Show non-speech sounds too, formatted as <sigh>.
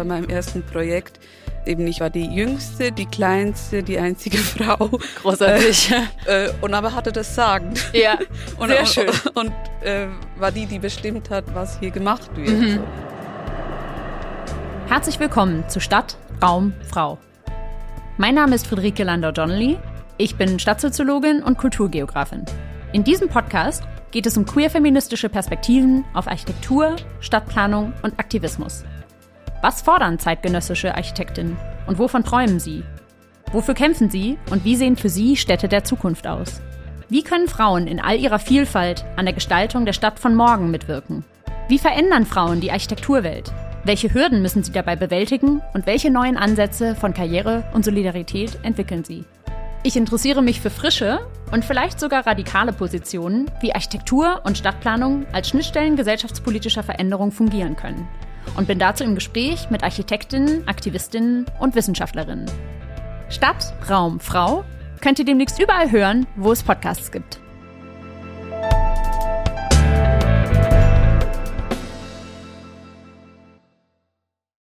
bei meinem ersten Projekt eben ich war die jüngste, die kleinste, die einzige <laughs> Frau. Großartig. Äh, äh, und aber hatte das Sagen. Ja, <laughs> und, sehr schön. Und, und äh, war die, die bestimmt hat, was hier gemacht wird. Mhm. Herzlich willkommen zu Stadt, Raum, Frau. Mein Name ist Friederike Landau-Donnelly. Ich bin Stadtsoziologin und Kulturgeografin. In diesem Podcast geht es um queer-feministische Perspektiven auf Architektur, Stadtplanung und Aktivismus. Was fordern zeitgenössische Architektinnen und wovon träumen sie? Wofür kämpfen sie und wie sehen für sie Städte der Zukunft aus? Wie können Frauen in all ihrer Vielfalt an der Gestaltung der Stadt von morgen mitwirken? Wie verändern Frauen die Architekturwelt? Welche Hürden müssen sie dabei bewältigen und welche neuen Ansätze von Karriere und Solidarität entwickeln sie? Ich interessiere mich für frische und vielleicht sogar radikale Positionen, wie Architektur und Stadtplanung als Schnittstellen gesellschaftspolitischer Veränderung fungieren können und bin dazu im Gespräch mit Architektinnen, Aktivistinnen und Wissenschaftlerinnen. Stadt, Raum, Frau könnt ihr demnächst überall hören, wo es Podcasts gibt.